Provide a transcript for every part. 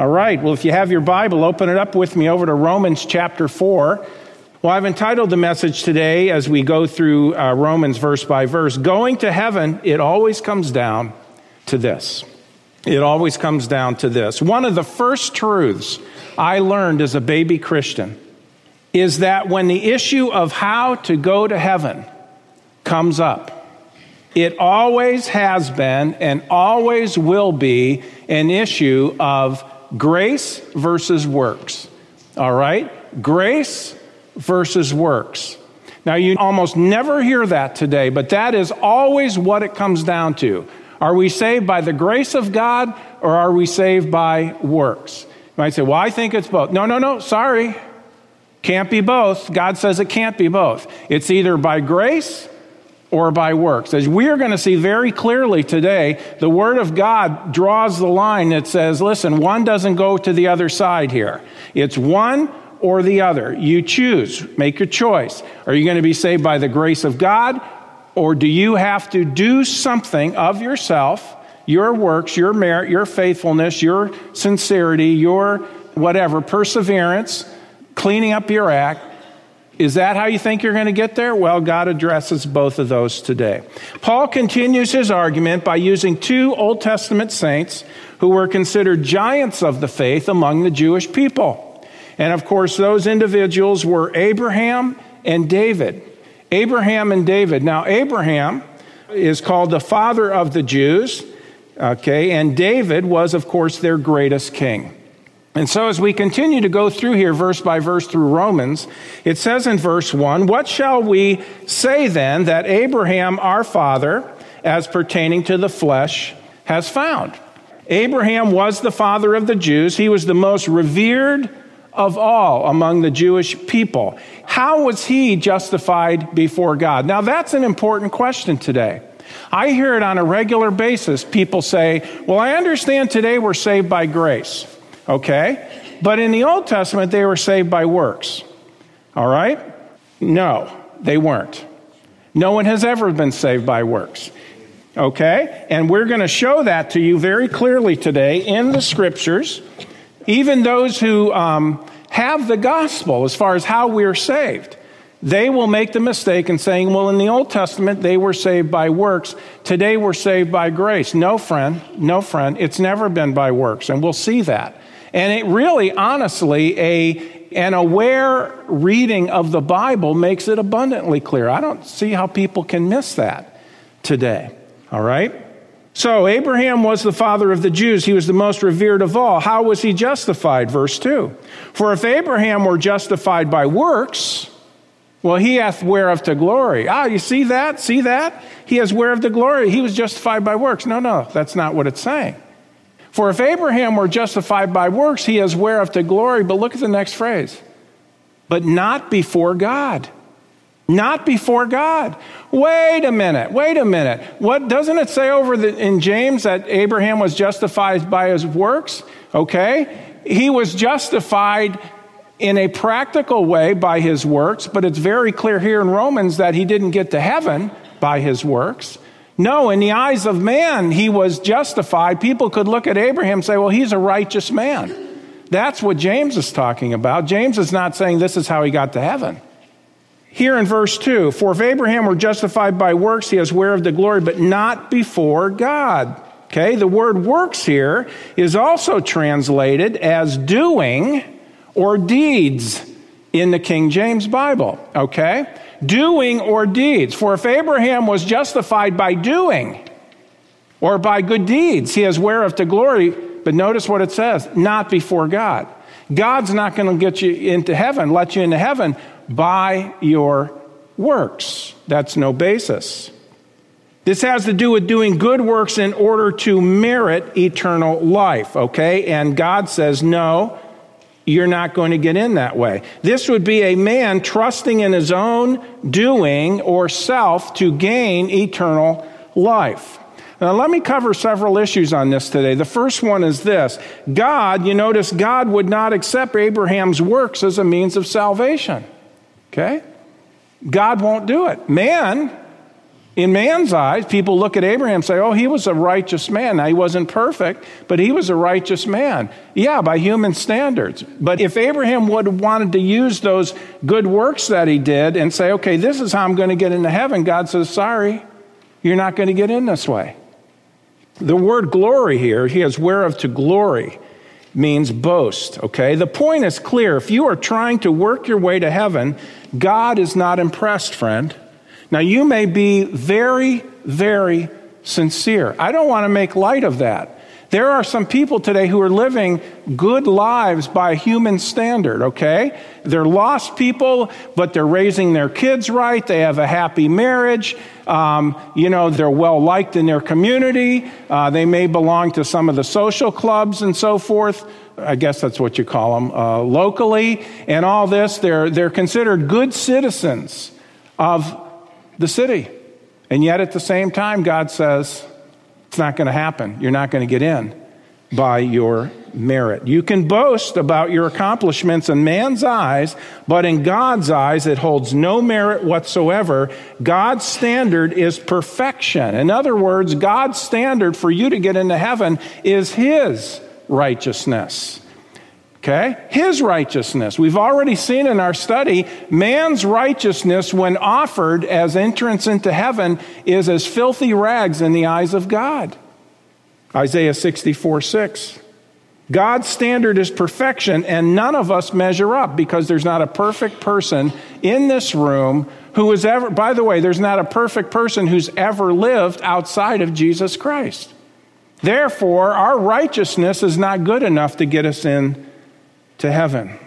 All right, well, if you have your Bible, open it up with me over to Romans chapter 4. Well, I've entitled the message today as we go through uh, Romans verse by verse Going to heaven, it always comes down to this. It always comes down to this. One of the first truths I learned as a baby Christian is that when the issue of how to go to heaven comes up, it always has been and always will be an issue of grace versus works. All right? Grace versus works. Now, you almost never hear that today, but that is always what it comes down to. Are we saved by the grace of God or are we saved by works? You might say, well, I think it's both. No, no, no, sorry. Can't be both. God says it can't be both. It's either by grace or by works. As we are going to see very clearly today, the Word of God draws the line that says, listen, one doesn't go to the other side here. It's one or the other. You choose, make your choice. Are you going to be saved by the grace of God, or do you have to do something of yourself, your works, your merit, your faithfulness, your sincerity, your whatever, perseverance, cleaning up your act? Is that how you think you're going to get there? Well, God addresses both of those today. Paul continues his argument by using two Old Testament saints who were considered giants of the faith among the Jewish people. And of course, those individuals were Abraham and David. Abraham and David. Now, Abraham is called the father of the Jews, okay, and David was, of course, their greatest king. And so, as we continue to go through here, verse by verse through Romans, it says in verse 1 What shall we say then that Abraham, our father, as pertaining to the flesh, has found? Abraham was the father of the Jews. He was the most revered of all among the Jewish people. How was he justified before God? Now, that's an important question today. I hear it on a regular basis. People say, Well, I understand today we're saved by grace, okay? But in the Old Testament, they were saved by works, all right? No, they weren't. No one has ever been saved by works. Okay? And we're going to show that to you very clearly today in the scriptures. Even those who um, have the gospel as far as how we're saved, they will make the mistake in saying, well, in the Old Testament, they were saved by works. Today, we're saved by grace. No, friend, no, friend. It's never been by works, and we'll see that. And it really, honestly, a, an aware reading of the Bible makes it abundantly clear. I don't see how people can miss that today. All right? So, Abraham was the father of the Jews. He was the most revered of all. How was he justified? Verse 2. For if Abraham were justified by works, well, he hath whereof to glory. Ah, you see that? See that? He has whereof to glory. He was justified by works. No, no, that's not what it's saying. For if Abraham were justified by works, he has whereof to glory. But look at the next phrase. But not before God. Not before God. Wait a minute. Wait a minute. What doesn't it say over the, in James that Abraham was justified by his works? Okay. He was justified in a practical way by his works, but it's very clear here in Romans that he didn't get to heaven by his works. No, in the eyes of man, he was justified. People could look at Abraham and say, well, he's a righteous man. That's what James is talking about. James is not saying this is how he got to heaven. Here in verse 2, for if Abraham were justified by works, he has whereof the glory, but not before God. Okay, the word works here is also translated as doing or deeds in the King James Bible. Okay? Doing or deeds. For if Abraham was justified by doing or by good deeds, he has whereof to glory, but notice what it says not before God. God's not going to get you into heaven, let you into heaven by your works. That's no basis. This has to do with doing good works in order to merit eternal life, okay? And God says, no, you're not going to get in that way. This would be a man trusting in his own doing or self to gain eternal life. Now, let me cover several issues on this today. The first one is this God, you notice, God would not accept Abraham's works as a means of salvation. Okay? God won't do it. Man, In man's eyes, people look at Abraham and say, oh, he was a righteous man. Now, he wasn't perfect, but he was a righteous man. Yeah, by human standards. But if Abraham would have wanted to use those good works that he did and say, okay, this is how I'm going to get into heaven, God says, sorry, you're not going to get in this way. The word glory here, he has whereof to glory means boast, okay? The point is clear. If you are trying to work your way to heaven, God is not impressed, friend. Now, you may be very, very sincere. I don't want to make light of that. There are some people today who are living good lives by human standard, okay? They're lost people, but they're raising their kids right. They have a happy marriage. Um, you know, they're well liked in their community. Uh, they may belong to some of the social clubs and so forth. I guess that's what you call them uh, locally. And all this, they're, they're considered good citizens of the city. And yet at the same time, God says, it's not going to happen. You're not going to get in by your merit. You can boast about your accomplishments in man's eyes, but in God's eyes, it holds no merit whatsoever. God's standard is perfection. In other words, God's standard for you to get into heaven is His righteousness. Okay? His righteousness. We've already seen in our study, man's righteousness, when offered as entrance into heaven, is as filthy rags in the eyes of God. Isaiah 64 6. God's standard is perfection, and none of us measure up because there's not a perfect person in this room who has ever, by the way, there's not a perfect person who's ever lived outside of Jesus Christ. Therefore, our righteousness is not good enough to get us in to heaven.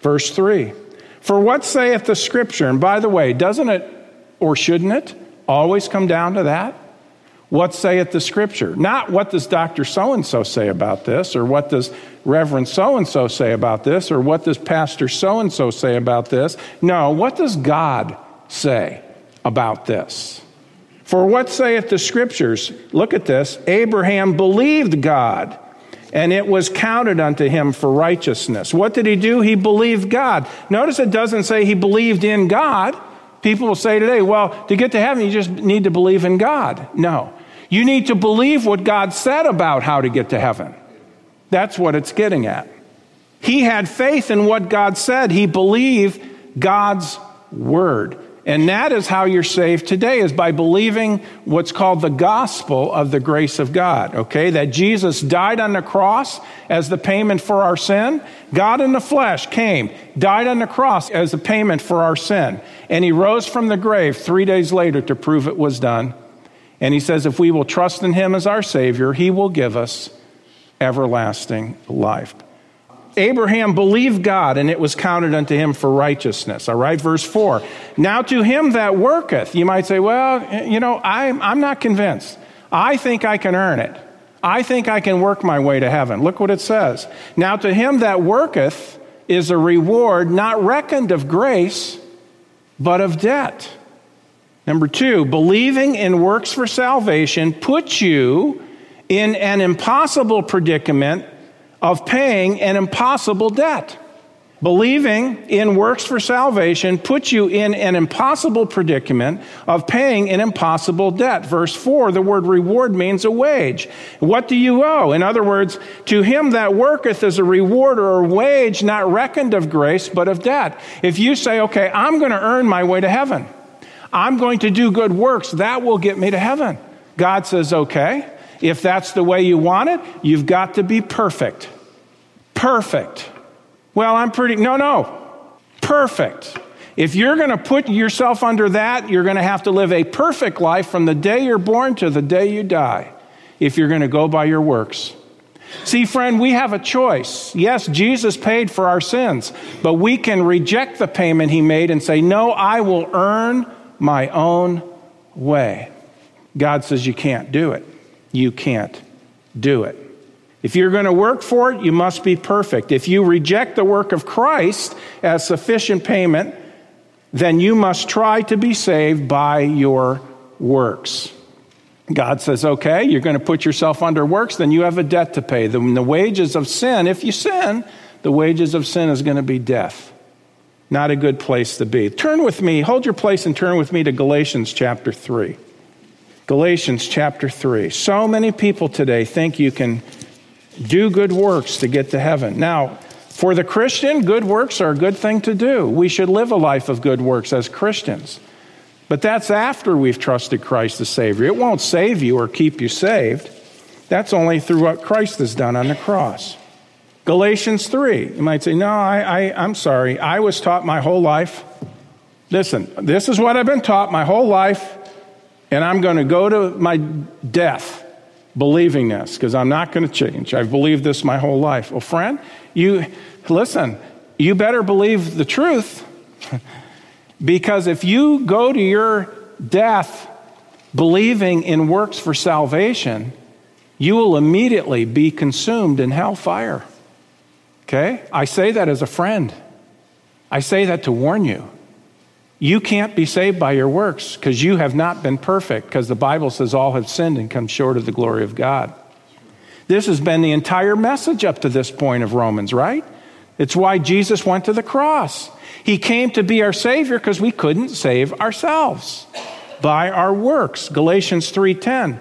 Verse 3 For what saith the scripture? And by the way, doesn't it, or shouldn't it, always come down to that? What saith the scripture? Not what does Dr. So and so say about this, or what does Reverend so and so say about this, or what does Pastor so and so say about this. No, what does God say about this? For what saith the scriptures? Look at this Abraham believed God and it was counted unto him for righteousness. What did he do? He believed God. Notice it doesn't say he believed in God. People will say today, well, to get to heaven, you just need to believe in God. No. You need to believe what God said about how to get to heaven. That's what it's getting at. He had faith in what God said, he believed God's word. And that is how you're saved today is by believing what's called the gospel of the grace of God, okay? That Jesus died on the cross as the payment for our sin. God in the flesh came, died on the cross as the payment for our sin. And he rose from the grave 3 days later to prove it was done. And he says if we will trust in him as our savior, he will give us everlasting life. Abraham believed God, and it was counted unto him for righteousness. All right, verse 4. Now to him that worketh, you might say, well, you know, I'm, I'm not convinced. I think I can earn it. I think I can work my way to heaven. Look what it says. Now to him that worketh is a reward not reckoned of grace, but of debt. Number two, believing in works for salvation puts you in an impossible predicament of paying an impossible debt. Believing in works for salvation puts you in an impossible predicament of paying an impossible debt. Verse 4, the word reward means a wage. What do you owe? In other words, to him that worketh is a reward or a wage not reckoned of grace, but of debt. If you say, okay, I'm going to earn my way to heaven, I'm going to do good works, that will get me to heaven. God says, okay, if that's the way you want it, you've got to be perfect. Perfect. Well, I'm pretty, no, no. Perfect. If you're going to put yourself under that, you're going to have to live a perfect life from the day you're born to the day you die if you're going to go by your works. See, friend, we have a choice. Yes, Jesus paid for our sins, but we can reject the payment he made and say, No, I will earn my own way. God says you can't do it you can't do it. If you're going to work for it, you must be perfect. If you reject the work of Christ as sufficient payment, then you must try to be saved by your works. God says, okay, you're going to put yourself under works, then you have a debt to pay. The, the wages of sin, if you sin, the wages of sin is going to be death. Not a good place to be. Turn with me, hold your place and turn with me to Galatians chapter 3. Galatians chapter 3. So many people today think you can do good works to get to heaven. Now, for the Christian, good works are a good thing to do. We should live a life of good works as Christians. But that's after we've trusted Christ the Savior. It won't save you or keep you saved. That's only through what Christ has done on the cross. Galatians 3. You might say, No, I, I, I'm sorry. I was taught my whole life. Listen, this is what I've been taught my whole life and I'm going to go to my death believing this because I'm not going to change. I've believed this my whole life. Well, friend, you listen, you better believe the truth because if you go to your death believing in works for salvation, you will immediately be consumed in hellfire. Okay? I say that as a friend. I say that to warn you. You can't be saved by your works because you have not been perfect, because the Bible says all have sinned and come short of the glory of God. This has been the entire message up to this point of Romans, right? It's why Jesus went to the cross. He came to be our Savior because we couldn't save ourselves by our works. Galatians 3:10.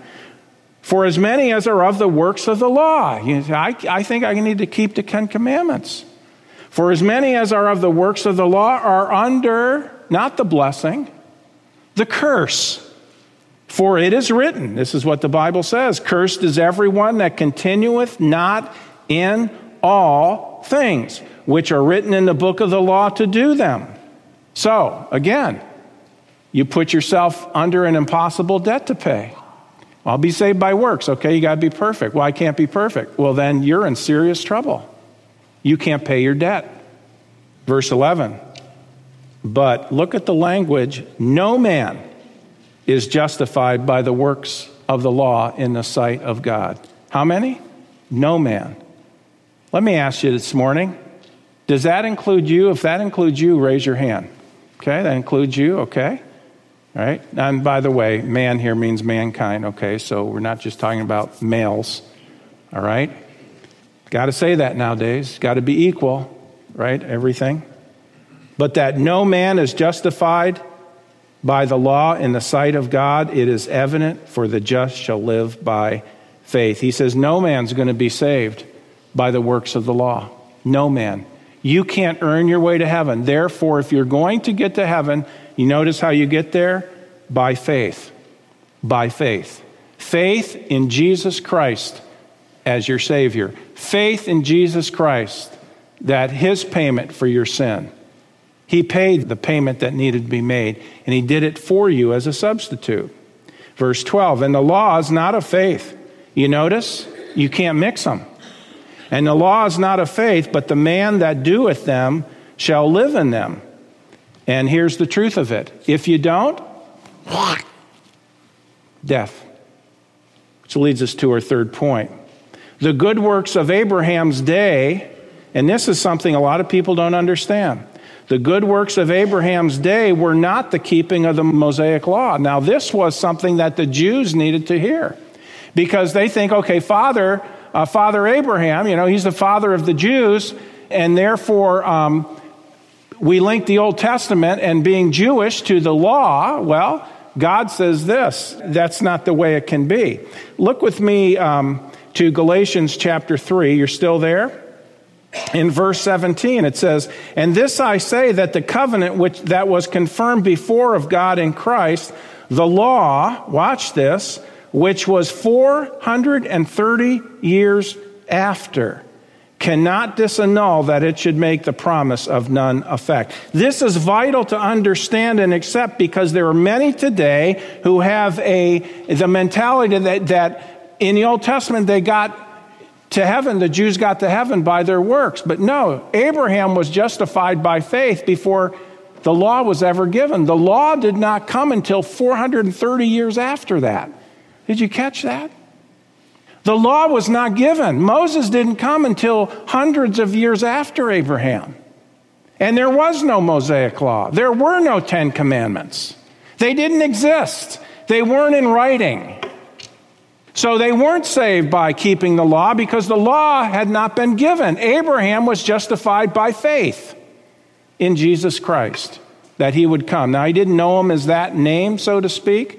For as many as are of the works of the law, I, I think I need to keep the Ten Commandments. For as many as are of the works of the law are under not the blessing, the curse. For it is written, this is what the Bible says Cursed is everyone that continueth not in all things which are written in the book of the law to do them. So, again, you put yourself under an impossible debt to pay. I'll be saved by works. Okay, you got to be perfect. Well, I can't be perfect. Well, then you're in serious trouble. You can't pay your debt. Verse 11 but look at the language no man is justified by the works of the law in the sight of God. How many? No man. Let me ask you this morning does that include you? If that includes you, raise your hand. Okay, that includes you, okay? All right? And by the way, man here means mankind, okay? So we're not just talking about males, all right? Got to say that nowadays. Got to be equal, right? Everything but that no man is justified by the law in the sight of God, it is evident, for the just shall live by faith. He says, No man's going to be saved by the works of the law. No man. You can't earn your way to heaven. Therefore, if you're going to get to heaven, you notice how you get there? By faith. By faith. Faith in Jesus Christ as your Savior. Faith in Jesus Christ that His payment for your sin he paid the payment that needed to be made, and He did it for you as a substitute. Verse 12, and the law is not of faith. You notice? You can't mix them. And the law is not of faith, but the man that doeth them shall live in them. And here's the truth of it if you don't, what? death. Which leads us to our third point. The good works of Abraham's day, and this is something a lot of people don't understand. The good works of Abraham's day were not the keeping of the Mosaic law. Now, this was something that the Jews needed to hear because they think, okay, Father, uh, Father Abraham, you know, he's the father of the Jews, and therefore um, we link the Old Testament and being Jewish to the law. Well, God says this. That's not the way it can be. Look with me um, to Galatians chapter 3. You're still there? In verse 17 it says and this i say that the covenant which that was confirmed before of god in christ the law watch this which was 430 years after cannot disannul that it should make the promise of none effect. This is vital to understand and accept because there are many today who have a the mentality that, that in the Old Testament they got to heaven, the Jews got to heaven by their works. But no, Abraham was justified by faith before the law was ever given. The law did not come until 430 years after that. Did you catch that? The law was not given. Moses didn't come until hundreds of years after Abraham. And there was no Mosaic law. There were no Ten Commandments. They didn't exist. They weren't in writing. So they weren't saved by keeping the law because the law had not been given. Abraham was justified by faith. in Jesus Christ that he would come. Now, he didn't know him as that name, so to speak,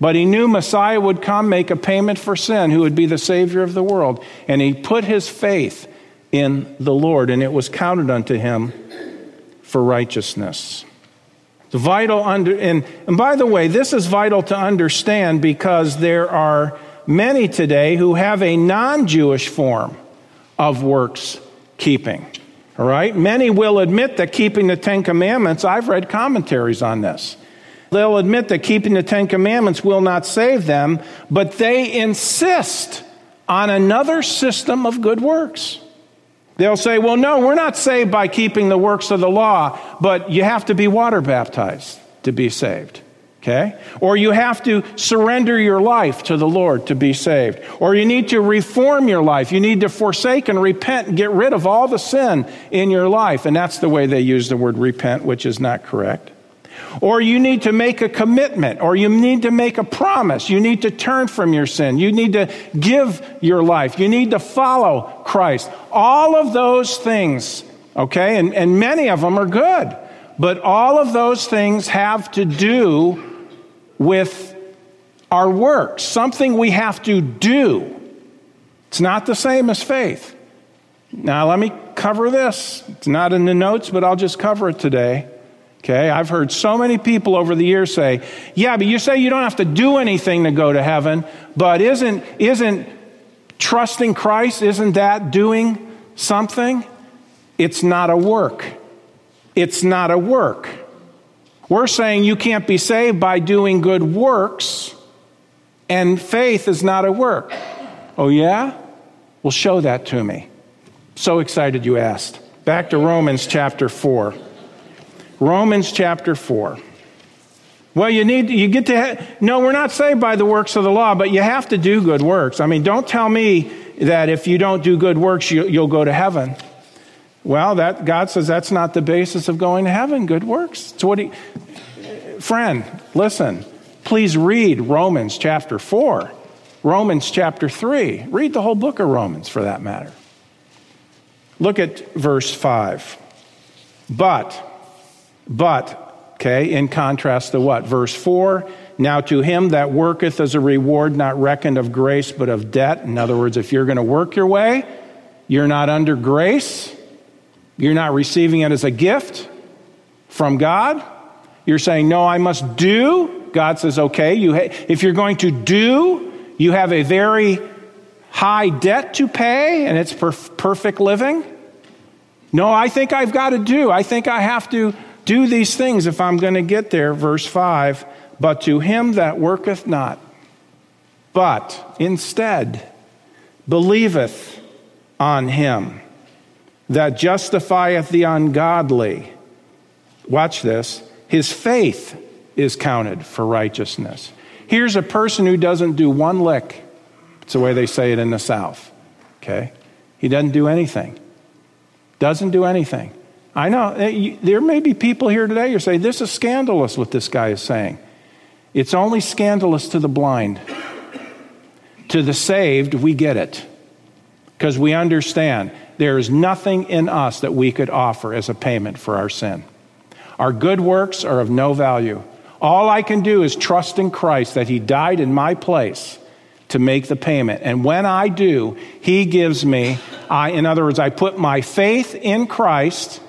but he knew Messiah would come, make a payment for sin, who would be the Savior of the world. And he put his faith in the Lord, and it was counted unto him for righteousness. The vital under, and, and by the way, this is vital to understand because there are many today who have a non Jewish form of works keeping. All right? Many will admit that keeping the Ten Commandments, I've read commentaries on this. They'll admit that keeping the Ten Commandments will not save them, but they insist on another system of good works. They'll say, well, no, we're not saved by keeping the works of the law, but you have to be water baptized to be saved. Okay? Or you have to surrender your life to the Lord to be saved. Or you need to reform your life. You need to forsake and repent and get rid of all the sin in your life. And that's the way they use the word repent, which is not correct. Or you need to make a commitment, or you need to make a promise. You need to turn from your sin. You need to give your life. You need to follow Christ. All of those things, okay, and, and many of them are good, but all of those things have to do with our works, something we have to do. It's not the same as faith. Now, let me cover this. It's not in the notes, but I'll just cover it today. Okay, I've heard so many people over the years say, "Yeah, but you say you don't have to do anything to go to heaven, but isn't isn't trusting Christ isn't that doing something? It's not a work. It's not a work. We're saying you can't be saved by doing good works, and faith is not a work. Oh, yeah? Well, show that to me. So excited you asked. Back to Romans chapter 4. Romans chapter 4. Well, you need, you get to, ha- no, we're not saved by the works of the law, but you have to do good works. I mean, don't tell me that if you don't do good works, you, you'll go to heaven. Well, that God says that's not the basis of going to heaven. Good works. So what? He, friend, listen. Please read Romans chapter four, Romans chapter three. Read the whole book of Romans, for that matter. Look at verse five. But, but, okay. In contrast to what? Verse four. Now to him that worketh as a reward, not reckoned of grace, but of debt. In other words, if you're going to work your way, you're not under grace you're not receiving it as a gift from God. You're saying, No, I must do. God says, Okay, you ha- if you're going to do, you have a very high debt to pay, and it's perf- perfect living. No, I think I've got to do. I think I have to do these things if I'm going to get there. Verse 5 But to him that worketh not, but instead believeth on him that justifieth the ungodly. Watch this. His faith is counted for righteousness. Here's a person who doesn't do one lick. It's the way they say it in the South. Okay? He doesn't do anything. Doesn't do anything. I know eh, there may be people here today who say, This is scandalous what this guy is saying. It's only scandalous to the blind. To the saved, we get it because we understand there is nothing in us that we could offer as a payment for our sin. Our good works are of no value. All I can do is trust in Christ that He died in my place to make the payment. And when I do, He gives me, I, in other words, I put my faith in Christ,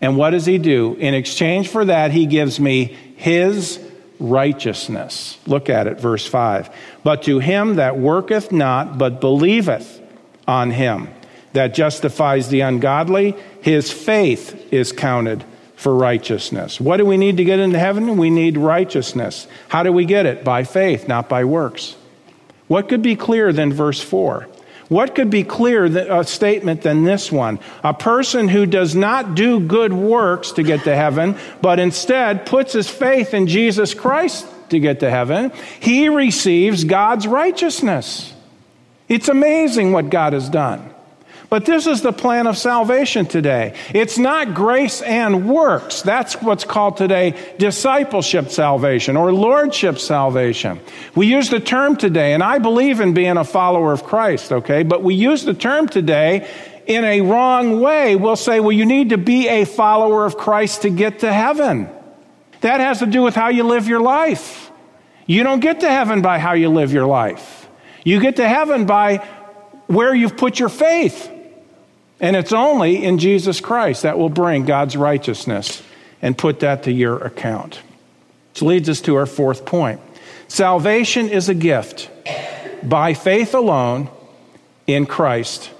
and what does He do? In exchange for that, He gives me His righteousness. Look at it, verse 5. But to him that worketh not, but believeth on Him that justifies the ungodly, his faith is counted for righteousness. What do we need to get into heaven? We need righteousness. How do we get it? By faith, not by works. What could be clearer than verse 4? What could be clearer a statement than this one? A person who does not do good works to get to heaven, but instead puts his faith in Jesus Christ to get to heaven, he receives God's righteousness. It's amazing what God has done. But this is the plan of salvation today. It's not grace and works. That's what's called today discipleship salvation or lordship salvation. We use the term today, and I believe in being a follower of Christ, okay? But we use the term today in a wrong way We'll say, well, you need to be a follower of Christ to get to heaven. That has to do with how you live your life. You don't get to heaven by how you live your life. You get to heaven by where you've put your faith. And it's only in Jesus Christ that will bring God's righteousness and put that to your account. Which leads us to our fourth point. Salvation is a gift by faith alone in Christ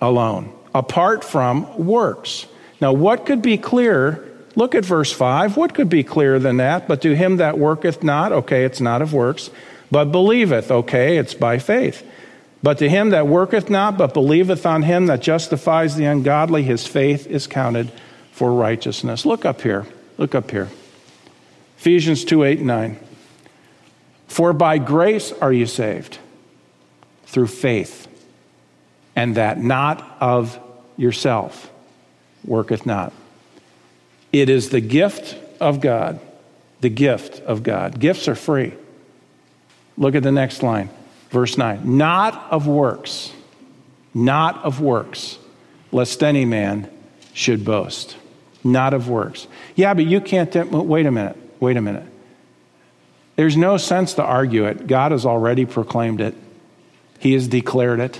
alone, apart from works. Now, what could be clearer? Look at verse 5. What could be clearer than that? But to him that worketh not, okay, it's not of works, but believeth, okay, it's by faith. But to him that worketh not, but believeth on him that justifies the ungodly, his faith is counted for righteousness. Look up here. Look up here. Ephesians 2 8 and 9. For by grace are you saved through faith, and that not of yourself worketh not. It is the gift of God. The gift of God. Gifts are free. Look at the next line, verse 9. Not of works, not of works, lest any man should boast. Not of works. Yeah, but you can't. Uh, wait a minute. Wait a minute. There's no sense to argue it. God has already proclaimed it, He has declared it.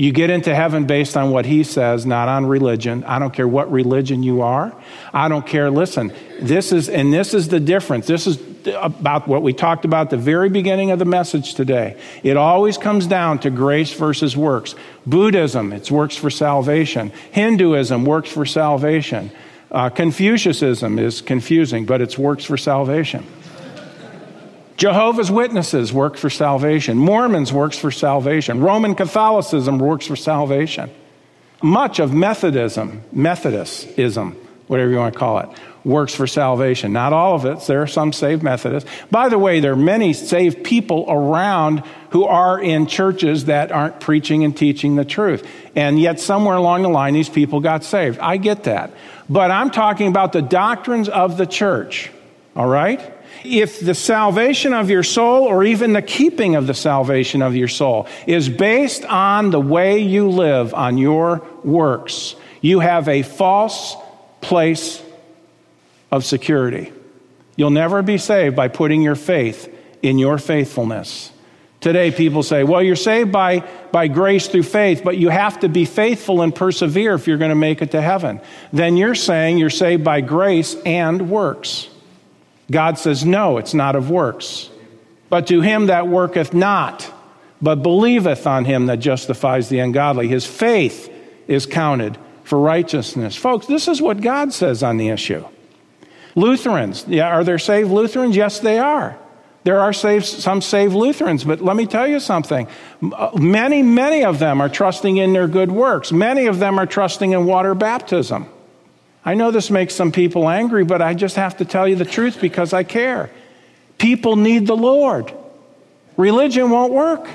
You get into heaven based on what He says, not on religion. I don't care what religion you are. I don't care. Listen, this is, and this is the difference. This is about what we talked about the very beginning of the message today. It always comes down to grace versus works. Buddhism, it's works for salvation. Hinduism works for salvation. Uh, Confucianism is confusing, but it's works for salvation. Jehovah's Witnesses work for salvation. Mormons works for salvation. Roman Catholicism works for salvation. Much of Methodism, Methodism, whatever you want to call it, works for salvation. Not all of it. There are some saved Methodists. By the way, there are many saved people around who are in churches that aren't preaching and teaching the truth. And yet, somewhere along the line, these people got saved. I get that. But I'm talking about the doctrines of the church. All right? If the salvation of your soul, or even the keeping of the salvation of your soul, is based on the way you live, on your works, you have a false place of security. You'll never be saved by putting your faith in your faithfulness. Today, people say, well, you're saved by, by grace through faith, but you have to be faithful and persevere if you're going to make it to heaven. Then you're saying you're saved by grace and works. God says, No, it's not of works. But to him that worketh not, but believeth on him that justifies the ungodly, his faith is counted for righteousness. Folks, this is what God says on the issue. Lutherans, yeah, are there saved Lutherans? Yes, they are. There are saved, some saved Lutherans, but let me tell you something. Uh, many, many of them are trusting in their good works. Many of them are trusting in water baptism. I know this makes some people angry, but I just have to tell you the truth because I care. People need the Lord. Religion won't work.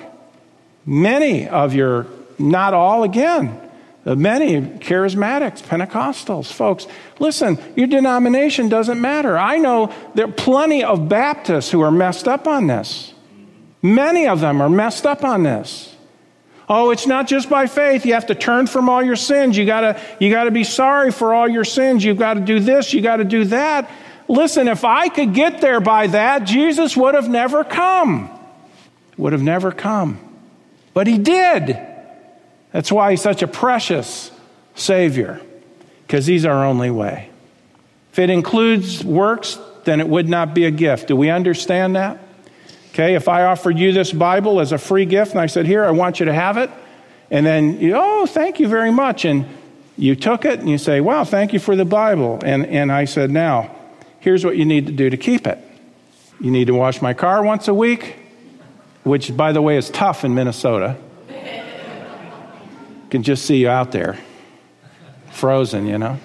Many of your, not all again, many charismatics, Pentecostals, folks, listen, your denomination doesn't matter. I know there are plenty of Baptists who are messed up on this. Many of them are messed up on this. Oh, it's not just by faith. You have to turn from all your sins. You gotta, you gotta be sorry for all your sins. You've got to do this. You got to do that. Listen, if I could get there by that, Jesus would have never come. Would have never come. But he did. That's why he's such a precious Savior, because he's our only way. If it includes works, then it would not be a gift. Do we understand that? Okay, if I offered you this Bible as a free gift and I said, Here, I want you to have it, and then you, oh, thank you very much, and you took it and you say, Wow, thank you for the Bible. And, and I said, Now, here's what you need to do to keep it. You need to wash my car once a week, which, by the way, is tough in Minnesota. can just see you out there, frozen, you know.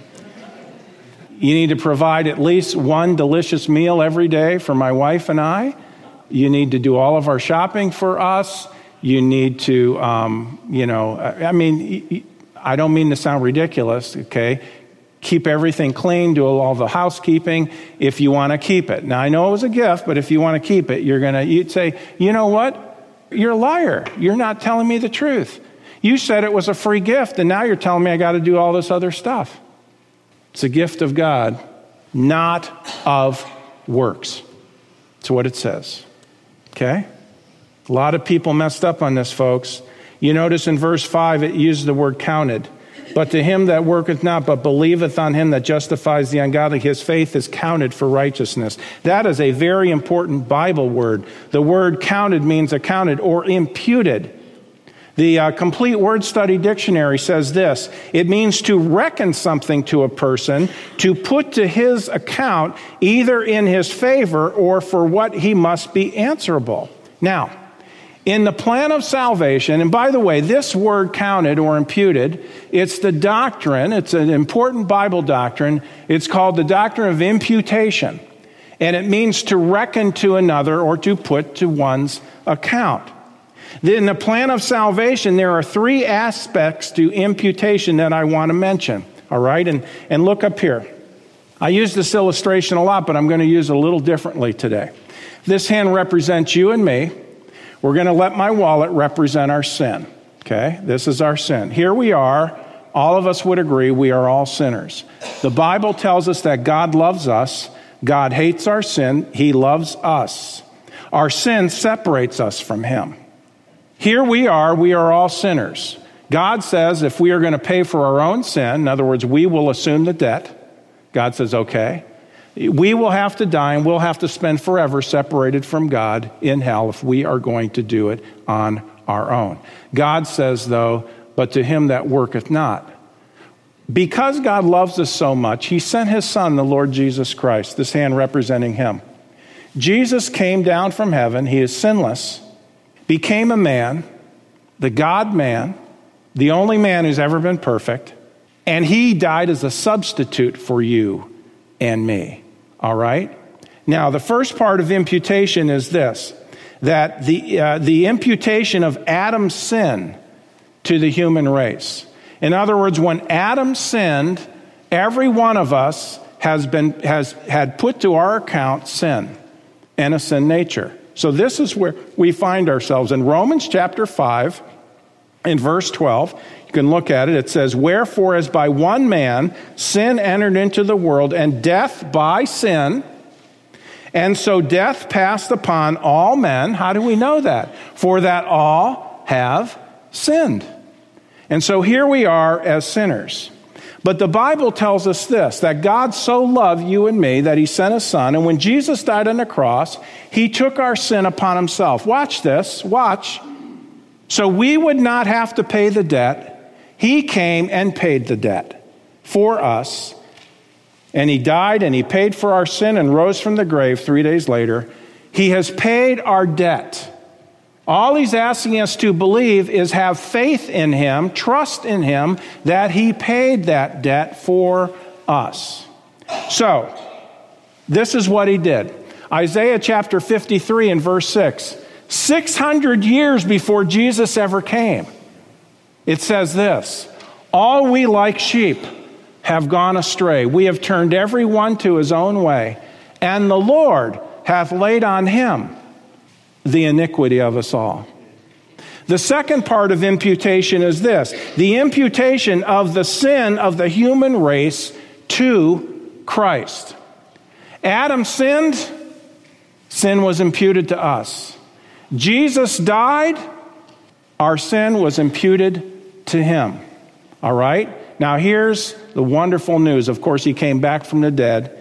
You need to provide at least one delicious meal every day for my wife and I. You need to do all of our shopping for us. You need to, um, you know, I mean, I don't mean to sound ridiculous, okay? Keep everything clean, do all the housekeeping if you want to keep it. Now, I know it was a gift, but if you want to keep it, you're going to, you'd say, you know what? You're a liar. You're not telling me the truth. You said it was a free gift, and now you're telling me I got to do all this other stuff. It's a gift of God, not of works. That's what it says. Okay? A lot of people messed up on this, folks. You notice in verse 5, it uses the word counted. But to him that worketh not, but believeth on him that justifies the ungodly, his faith is counted for righteousness. That is a very important Bible word. The word counted means accounted or imputed. The uh, Complete Word Study Dictionary says this it means to reckon something to a person, to put to his account either in his favor or for what he must be answerable. Now, in the plan of salvation, and by the way, this word counted or imputed, it's the doctrine, it's an important Bible doctrine. It's called the doctrine of imputation. And it means to reckon to another or to put to one's account. In the plan of salvation, there are three aspects to imputation that I want to mention. All right? And, and look up here. I use this illustration a lot, but I'm going to use it a little differently today. This hand represents you and me. We're going to let my wallet represent our sin. Okay? This is our sin. Here we are. All of us would agree we are all sinners. The Bible tells us that God loves us. God hates our sin. He loves us. Our sin separates us from Him. Here we are, we are all sinners. God says if we are going to pay for our own sin, in other words, we will assume the debt. God says, okay. We will have to die and we'll have to spend forever separated from God in hell if we are going to do it on our own. God says, though, but to him that worketh not. Because God loves us so much, he sent his son, the Lord Jesus Christ, this hand representing him. Jesus came down from heaven, he is sinless became a man, the God man, the only man who's ever been perfect, and he died as a substitute for you and me. All right? Now, the first part of imputation is this that the, uh, the imputation of Adam's sin to the human race. In other words, when Adam sinned, every one of us has, been, has had put to our account sin and a sin nature. So this is where we find ourselves in Romans chapter 5 in verse 12. You can look at it. It says, Wherefore, as by one man sin entered into the world, and death by sin, and so death passed upon all men. How do we know that? For that all have sinned. And so here we are as sinners. But the Bible tells us this that God so loved you and me that he sent a son. And when Jesus died on the cross, he took our sin upon himself. Watch this, watch. So we would not have to pay the debt. He came and paid the debt for us. And he died and he paid for our sin and rose from the grave three days later. He has paid our debt. All he's asking us to believe is have faith in him, trust in him that he paid that debt for us. So, this is what he did. Isaiah chapter 53 and verse 6. 600 years before Jesus ever came, it says this All we like sheep have gone astray. We have turned every one to his own way, and the Lord hath laid on him the iniquity of us all. The second part of imputation is this the imputation of the sin of the human race to Christ. Adam sinned, sin was imputed to us. Jesus died, our sin was imputed to him. All right? Now, here's the wonderful news. Of course, he came back from the dead.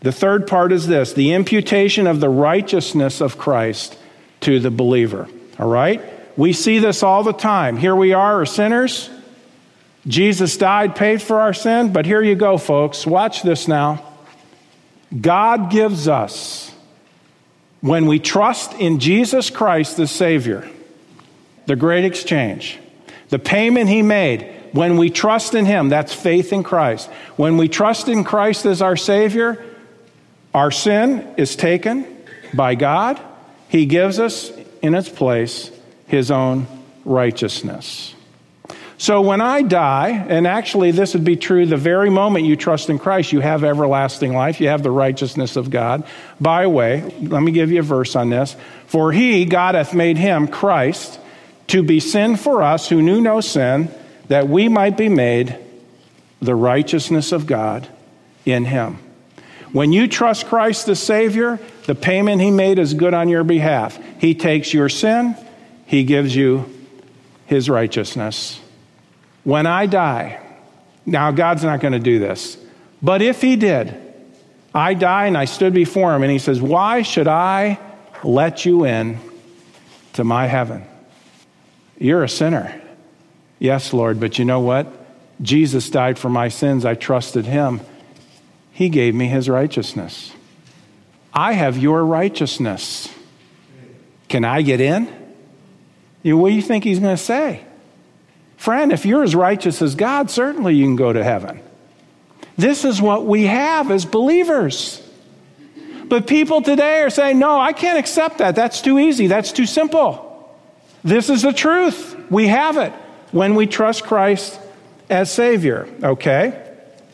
The third part is this the imputation of the righteousness of Christ to the believer. All right? We see this all the time. Here we are, are sinners. Jesus died, paid for our sin, but here you go, folks. Watch this now. God gives us, when we trust in Jesus Christ, the Savior, the great exchange, the payment He made, when we trust in Him, that's faith in Christ. When we trust in Christ as our Savior, our sin is taken by God. He gives us in its place His own righteousness. So when I die, and actually this would be true the very moment you trust in Christ, you have everlasting life, you have the righteousness of God. By the way, let me give you a verse on this. For he, God hath made him, Christ, to be sin for us who knew no sin, that we might be made the righteousness of God in him. When you trust Christ the Savior, the payment he made is good on your behalf. He takes your sin, he gives you his righteousness. When I die, now God's not going to do this, but if he did, I die and I stood before him and he says, Why should I let you in to my heaven? You're a sinner. Yes, Lord, but you know what? Jesus died for my sins. I trusted him. He gave me his righteousness. I have your righteousness. Can I get in? What do you think he's going to say? Friend, if you're as righteous as God, certainly you can go to heaven. This is what we have as believers. But people today are saying, no, I can't accept that. That's too easy. That's too simple. This is the truth. We have it when we trust Christ as Savior, okay?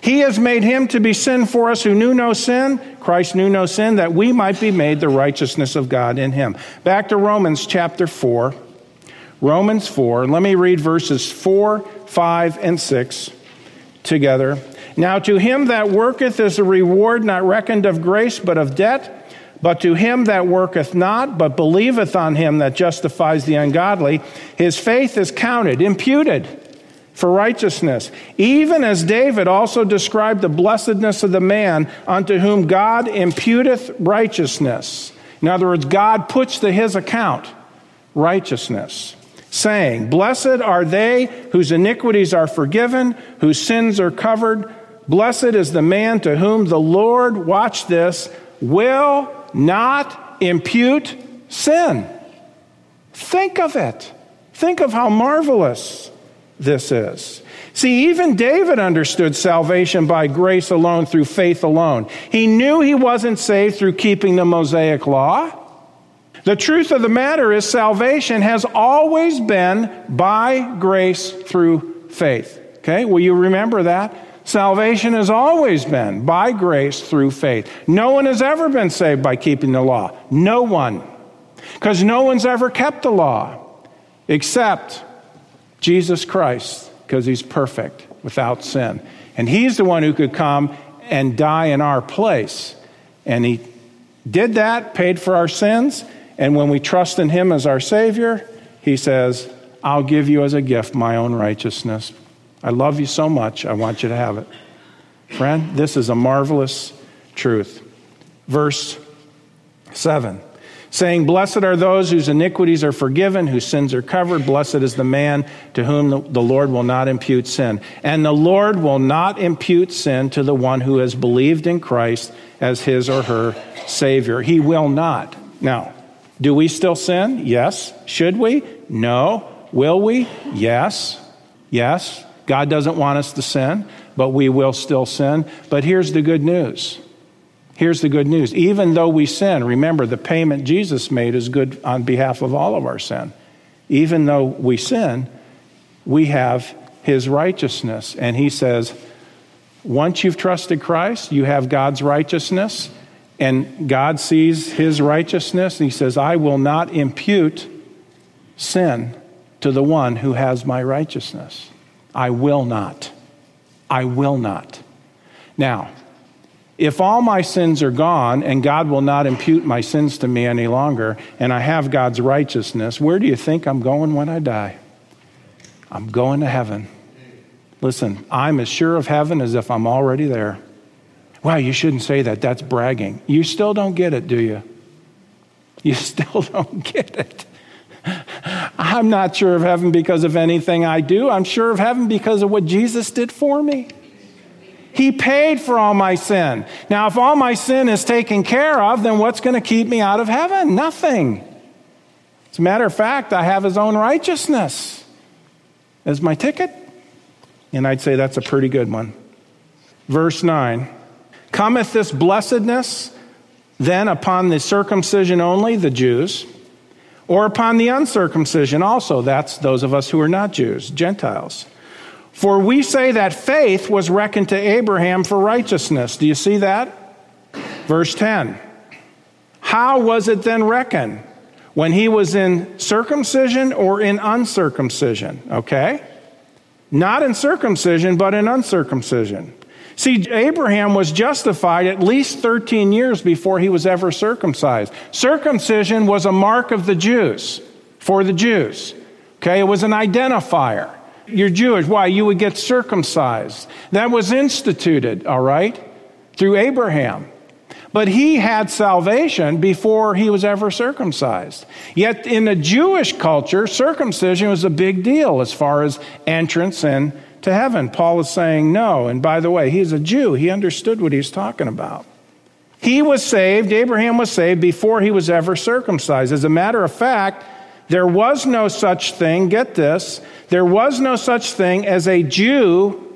He has made him to be sin for us who knew no sin. Christ knew no sin, that we might be made the righteousness of God in him. Back to Romans chapter 4. Romans 4. Let me read verses 4, 5, and 6 together. Now to him that worketh is a reward not reckoned of grace, but of debt. But to him that worketh not, but believeth on him that justifies the ungodly, his faith is counted, imputed for righteousness. Even as David also described the blessedness of the man unto whom God imputeth righteousness. In other words, God puts to his account righteousness, saying, Blessed are they whose iniquities are forgiven, whose sins are covered. Blessed is the man to whom the Lord, watch this, will not impute sin. Think of it. Think of how marvelous this is. See, even David understood salvation by grace alone through faith alone. He knew he wasn't saved through keeping the Mosaic law. The truth of the matter is, salvation has always been by grace through faith. Okay, will you remember that? Salvation has always been by grace through faith. No one has ever been saved by keeping the law. No one. Because no one's ever kept the law except Jesus Christ, because he's perfect without sin. And he's the one who could come and die in our place. And he did that, paid for our sins. And when we trust in him as our Savior, he says, I'll give you as a gift my own righteousness I love you so much, I want you to have it. Friend, this is a marvelous truth. Verse 7 saying, Blessed are those whose iniquities are forgiven, whose sins are covered. Blessed is the man to whom the Lord will not impute sin. And the Lord will not impute sin to the one who has believed in Christ as his or her Savior. He will not. Now, do we still sin? Yes. Should we? No. Will we? Yes. Yes. God doesn't want us to sin, but we will still sin. But here's the good news. Here's the good news. Even though we sin, remember the payment Jesus made is good on behalf of all of our sin. Even though we sin, we have his righteousness. And he says, once you've trusted Christ, you have God's righteousness, and God sees his righteousness, and he says, I will not impute sin to the one who has my righteousness. I will not. I will not. Now, if all my sins are gone and God will not impute my sins to me any longer, and I have God's righteousness, where do you think I'm going when I die? I'm going to heaven. Listen, I'm as sure of heaven as if I'm already there. Wow, you shouldn't say that. That's bragging. You still don't get it, do you? You still don't get it. I'm not sure of heaven because of anything I do. I'm sure of heaven because of what Jesus did for me. He paid for all my sin. Now, if all my sin is taken care of, then what's going to keep me out of heaven? Nothing. As a matter of fact, I have his own righteousness as my ticket. And I'd say that's a pretty good one. Verse 9 Cometh this blessedness then upon the circumcision only, the Jews? or upon the uncircumcision also. That's those of us who are not Jews, Gentiles. For we say that faith was reckoned to Abraham for righteousness. Do you see that? Verse 10. How was it then reckoned? when he was in circumcision or in uncircumcision, okay? Not in circumcision, but in uncircumcision. See, Abraham was justified at least 13 years before he was ever circumcised. Circumcision was a mark of the Jews, for the Jews. Okay, it was an identifier. You're Jewish. Why? You would get circumcised. That was instituted, all right, through Abraham. But he had salvation before he was ever circumcised. Yet in the Jewish culture, circumcision was a big deal as far as entrance and to heaven. Paul is saying no. And by the way, he's a Jew. He understood what he's talking about. He was saved, Abraham was saved before he was ever circumcised. As a matter of fact, there was no such thing, get this, there was no such thing as a Jew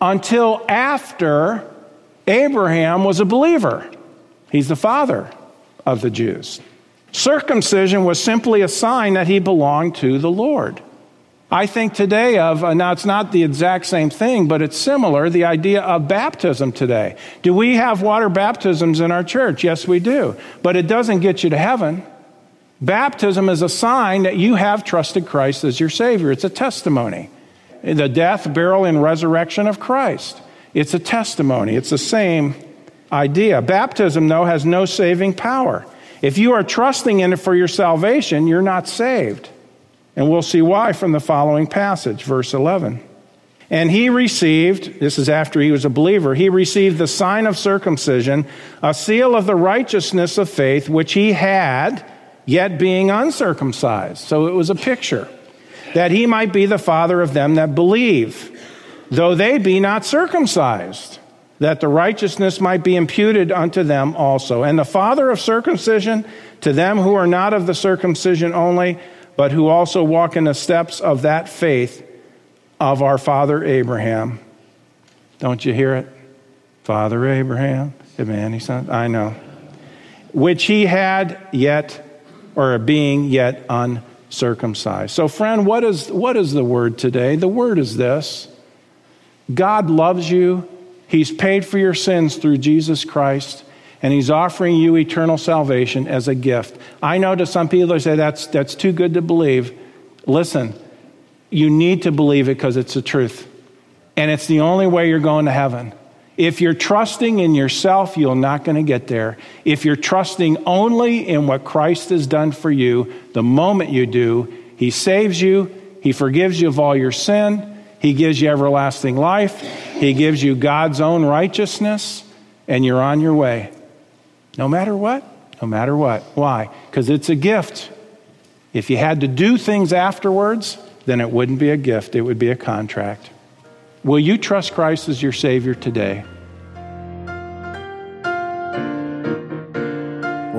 until after Abraham was a believer. He's the father of the Jews. Circumcision was simply a sign that he belonged to the Lord. I think today of, uh, now it's not the exact same thing, but it's similar, the idea of baptism today. Do we have water baptisms in our church? Yes, we do. But it doesn't get you to heaven. Baptism is a sign that you have trusted Christ as your Savior. It's a testimony. The death, burial, and resurrection of Christ. It's a testimony. It's the same idea. Baptism, though, has no saving power. If you are trusting in it for your salvation, you're not saved. And we'll see why from the following passage, verse 11. And he received, this is after he was a believer, he received the sign of circumcision, a seal of the righteousness of faith, which he had, yet being uncircumcised. So it was a picture that he might be the father of them that believe, though they be not circumcised, that the righteousness might be imputed unto them also. And the father of circumcision to them who are not of the circumcision only, but who also walk in the steps of that faith of our father Abraham. Don't you hear it? Father Abraham, the man he sent. I know. Which he had yet, or a being yet uncircumcised. So, friend, what is, what is the word today? The word is this God loves you, He's paid for your sins through Jesus Christ and he's offering you eternal salvation as a gift. I know to some people they say that's, that's too good to believe. Listen, you need to believe it because it's the truth. And it's the only way you're going to heaven. If you're trusting in yourself, you're not going to get there. If you're trusting only in what Christ has done for you, the moment you do, He saves you, He forgives you of all your sin, He gives you everlasting life, He gives you God's own righteousness, and you're on your way. No matter what? No matter what. Why? Because it's a gift. If you had to do things afterwards, then it wouldn't be a gift, it would be a contract. Will you trust Christ as your Savior today?